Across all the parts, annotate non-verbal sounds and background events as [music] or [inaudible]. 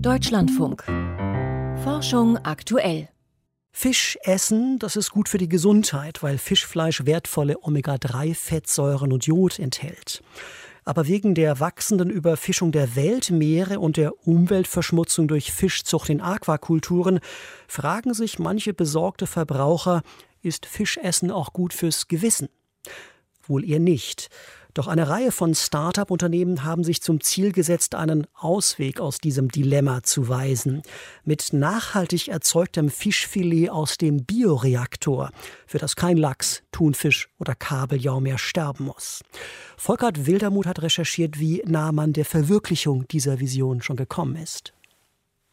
Deutschlandfunk. Forschung aktuell. Fisch essen, das ist gut für die Gesundheit, weil Fischfleisch wertvolle Omega-3-Fettsäuren und Jod enthält. Aber wegen der wachsenden Überfischung der Weltmeere und der Umweltverschmutzung durch Fischzucht in Aquakulturen fragen sich manche besorgte Verbraucher, ist Fischessen auch gut fürs Gewissen? Wohl eher nicht. Doch eine Reihe von Start-up-Unternehmen haben sich zum Ziel gesetzt, einen Ausweg aus diesem Dilemma zu weisen. Mit nachhaltig erzeugtem Fischfilet aus dem Bioreaktor, für das kein Lachs, Thunfisch oder Kabeljau mehr sterben muss. Volkert Wildermuth hat recherchiert, wie nah man der Verwirklichung dieser Vision schon gekommen ist.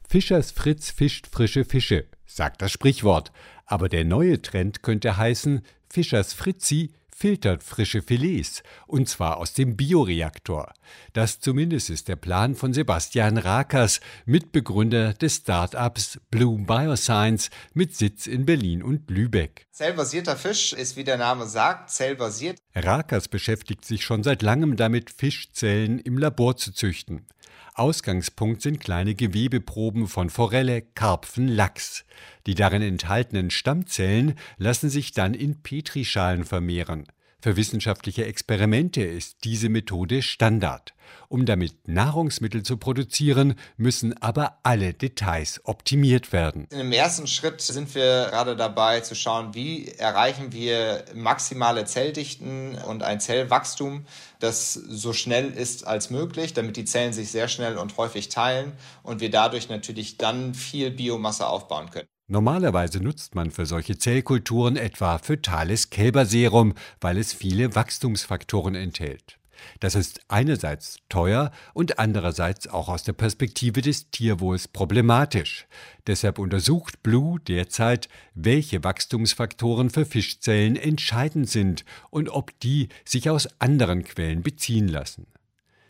Fischers Fritz fischt frische Fische, sagt das Sprichwort. Aber der neue Trend könnte heißen, Fischers Fritzi filtert frische Filets, und zwar aus dem Bioreaktor. Das zumindest ist der Plan von Sebastian Rakers, Mitbegründer des Start-ups Blue Bioscience mit Sitz in Berlin und Lübeck. Zellbasierter Fisch ist, wie der Name sagt, zellbasiert. Rakers beschäftigt sich schon seit langem damit, Fischzellen im Labor zu züchten. Ausgangspunkt sind kleine Gewebeproben von Forelle, Karpfen, Lachs. Die darin enthaltenen Stammzellen lassen sich dann in Petrischalen vermehren. Für wissenschaftliche Experimente ist diese Methode Standard. Um damit Nahrungsmittel zu produzieren, müssen aber alle Details optimiert werden. Im ersten Schritt sind wir gerade dabei zu schauen, wie erreichen wir maximale Zelldichten und ein Zellwachstum, das so schnell ist als möglich, damit die Zellen sich sehr schnell und häufig teilen und wir dadurch natürlich dann viel Biomasse aufbauen können. Normalerweise nutzt man für solche Zellkulturen etwa fötales Kälberserum, weil es viele Wachstumsfaktoren enthält. Das ist einerseits teuer und andererseits auch aus der Perspektive des Tierwohls problematisch. Deshalb untersucht Blue derzeit, welche Wachstumsfaktoren für Fischzellen entscheidend sind und ob die sich aus anderen Quellen beziehen lassen.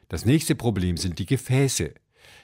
Das nächste Problem sind die Gefäße.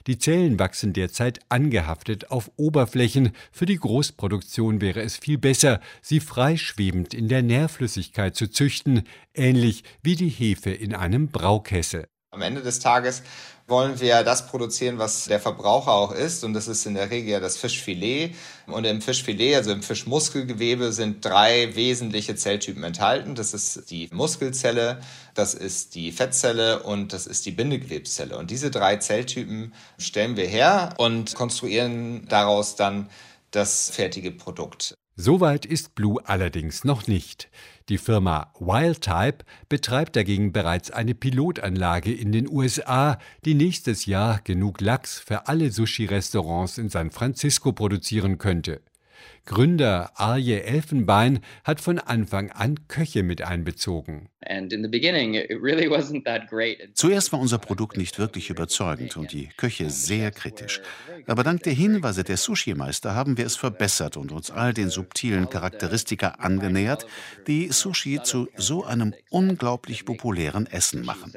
Die Zellen wachsen derzeit angehaftet auf Oberflächen. Für die Großproduktion wäre es viel besser, sie freischwebend in der Nährflüssigkeit zu züchten, ähnlich wie die Hefe in einem Braukessel. Am Ende des Tages wollen wir das produzieren, was der Verbraucher auch isst. Und das ist in der Regel ja das Fischfilet. Und im Fischfilet, also im Fischmuskelgewebe, sind drei wesentliche Zelltypen enthalten. Das ist die Muskelzelle, das ist die Fettzelle und das ist die Bindegewebszelle. Und diese drei Zelltypen stellen wir her und konstruieren daraus dann das fertige Produkt. Soweit ist Blue allerdings noch nicht. Die Firma Wildtype betreibt dagegen bereits eine Pilotanlage in den USA, die nächstes Jahr genug Lachs für alle Sushi-Restaurants in San Francisco produzieren könnte. Gründer Arje Elfenbein hat von Anfang an Köche mit einbezogen. Zuerst war unser Produkt nicht wirklich überzeugend und die Köche sehr kritisch. Aber dank der Hinweise der Sushi-Meister haben wir es verbessert und uns all den subtilen Charakteristika angenähert, die Sushi zu so einem unglaublich populären Essen machen.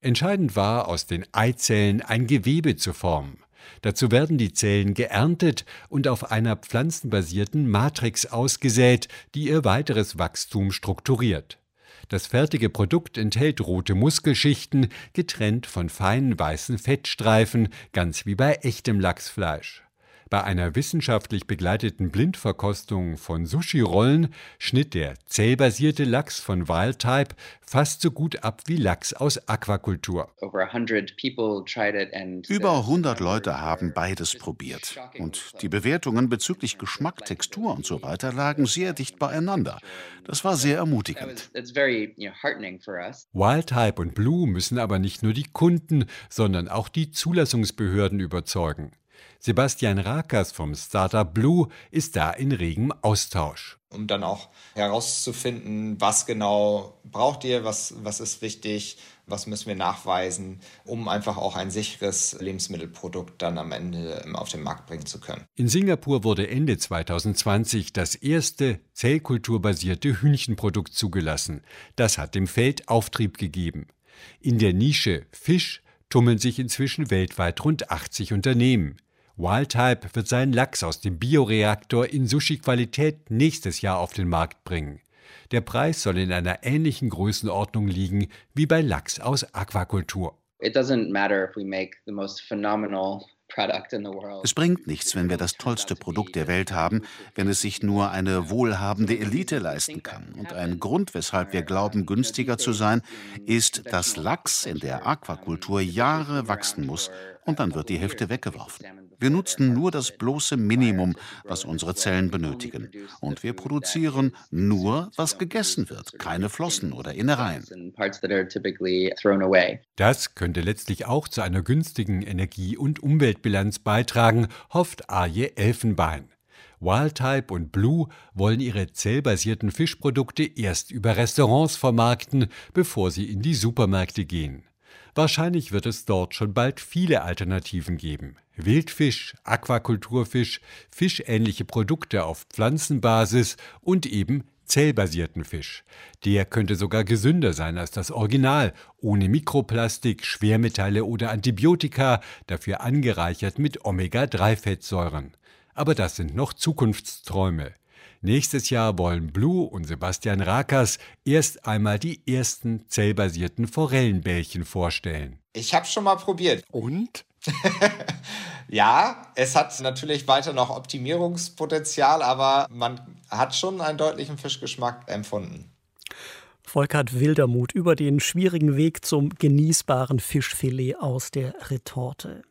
Entscheidend war, aus den Eizellen ein Gewebe zu formen. Dazu werden die Zellen geerntet und auf einer pflanzenbasierten Matrix ausgesät, die ihr weiteres Wachstum strukturiert. Das fertige Produkt enthält rote Muskelschichten, getrennt von feinen weißen Fettstreifen, ganz wie bei echtem Lachsfleisch. Bei einer wissenschaftlich begleiteten Blindverkostung von Sushi-Rollen schnitt der zellbasierte Lachs von Wildtype fast so gut ab wie Lachs aus Aquakultur. Über 100 Leute haben beides probiert. Und die Bewertungen bezüglich Geschmack, Textur und so weiter lagen sehr dicht beieinander. Das war sehr ermutigend. Wildtype und Blue müssen aber nicht nur die Kunden, sondern auch die Zulassungsbehörden überzeugen. Sebastian Rakers vom Startup Blue ist da in regem Austausch. Um dann auch herauszufinden, was genau braucht ihr, was, was ist wichtig, was müssen wir nachweisen, um einfach auch ein sicheres Lebensmittelprodukt dann am Ende auf den Markt bringen zu können. In Singapur wurde Ende 2020 das erste zellkulturbasierte Hühnchenprodukt zugelassen. Das hat dem Feld Auftrieb gegeben. In der Nische Fisch tummeln sich inzwischen weltweit rund 80 Unternehmen. Wildtype wird seinen Lachs aus dem Bioreaktor in Sushi-Qualität nächstes Jahr auf den Markt bringen. Der Preis soll in einer ähnlichen Größenordnung liegen wie bei Lachs aus Aquakultur. It doesn't matter if we make the most phenomenal es bringt nichts, wenn wir das tollste Produkt der Welt haben, wenn es sich nur eine wohlhabende Elite leisten kann. Und ein Grund, weshalb wir glauben, günstiger zu sein, ist, dass Lachs in der Aquakultur Jahre wachsen muss und dann wird die Hälfte weggeworfen. Wir nutzen nur das bloße Minimum, was unsere Zellen benötigen. Und wir produzieren nur, was gegessen wird, keine Flossen oder Innereien. Das könnte letztlich auch zu einer günstigen Energie- und Umweltbilanz beitragen, hofft Aje Elfenbein. Wildtype und Blue wollen ihre zellbasierten Fischprodukte erst über Restaurants vermarkten, bevor sie in die Supermärkte gehen. Wahrscheinlich wird es dort schon bald viele Alternativen geben. Wildfisch, Aquakulturfisch, fischähnliche Produkte auf Pflanzenbasis und eben zellbasierten Fisch. Der könnte sogar gesünder sein als das Original, ohne Mikroplastik, Schwermetalle oder Antibiotika, dafür angereichert mit Omega-3-Fettsäuren. Aber das sind noch Zukunftsträume. Nächstes Jahr wollen Blue und Sebastian Rakas erst einmal die ersten zellbasierten Forellenbällchen vorstellen. Ich habe schon mal probiert. Und? [laughs] ja, es hat natürlich weiter noch Optimierungspotenzial, aber man hat schon einen deutlichen Fischgeschmack empfunden. Volkert Wildermuth über den schwierigen Weg zum genießbaren Fischfilet aus der Retorte.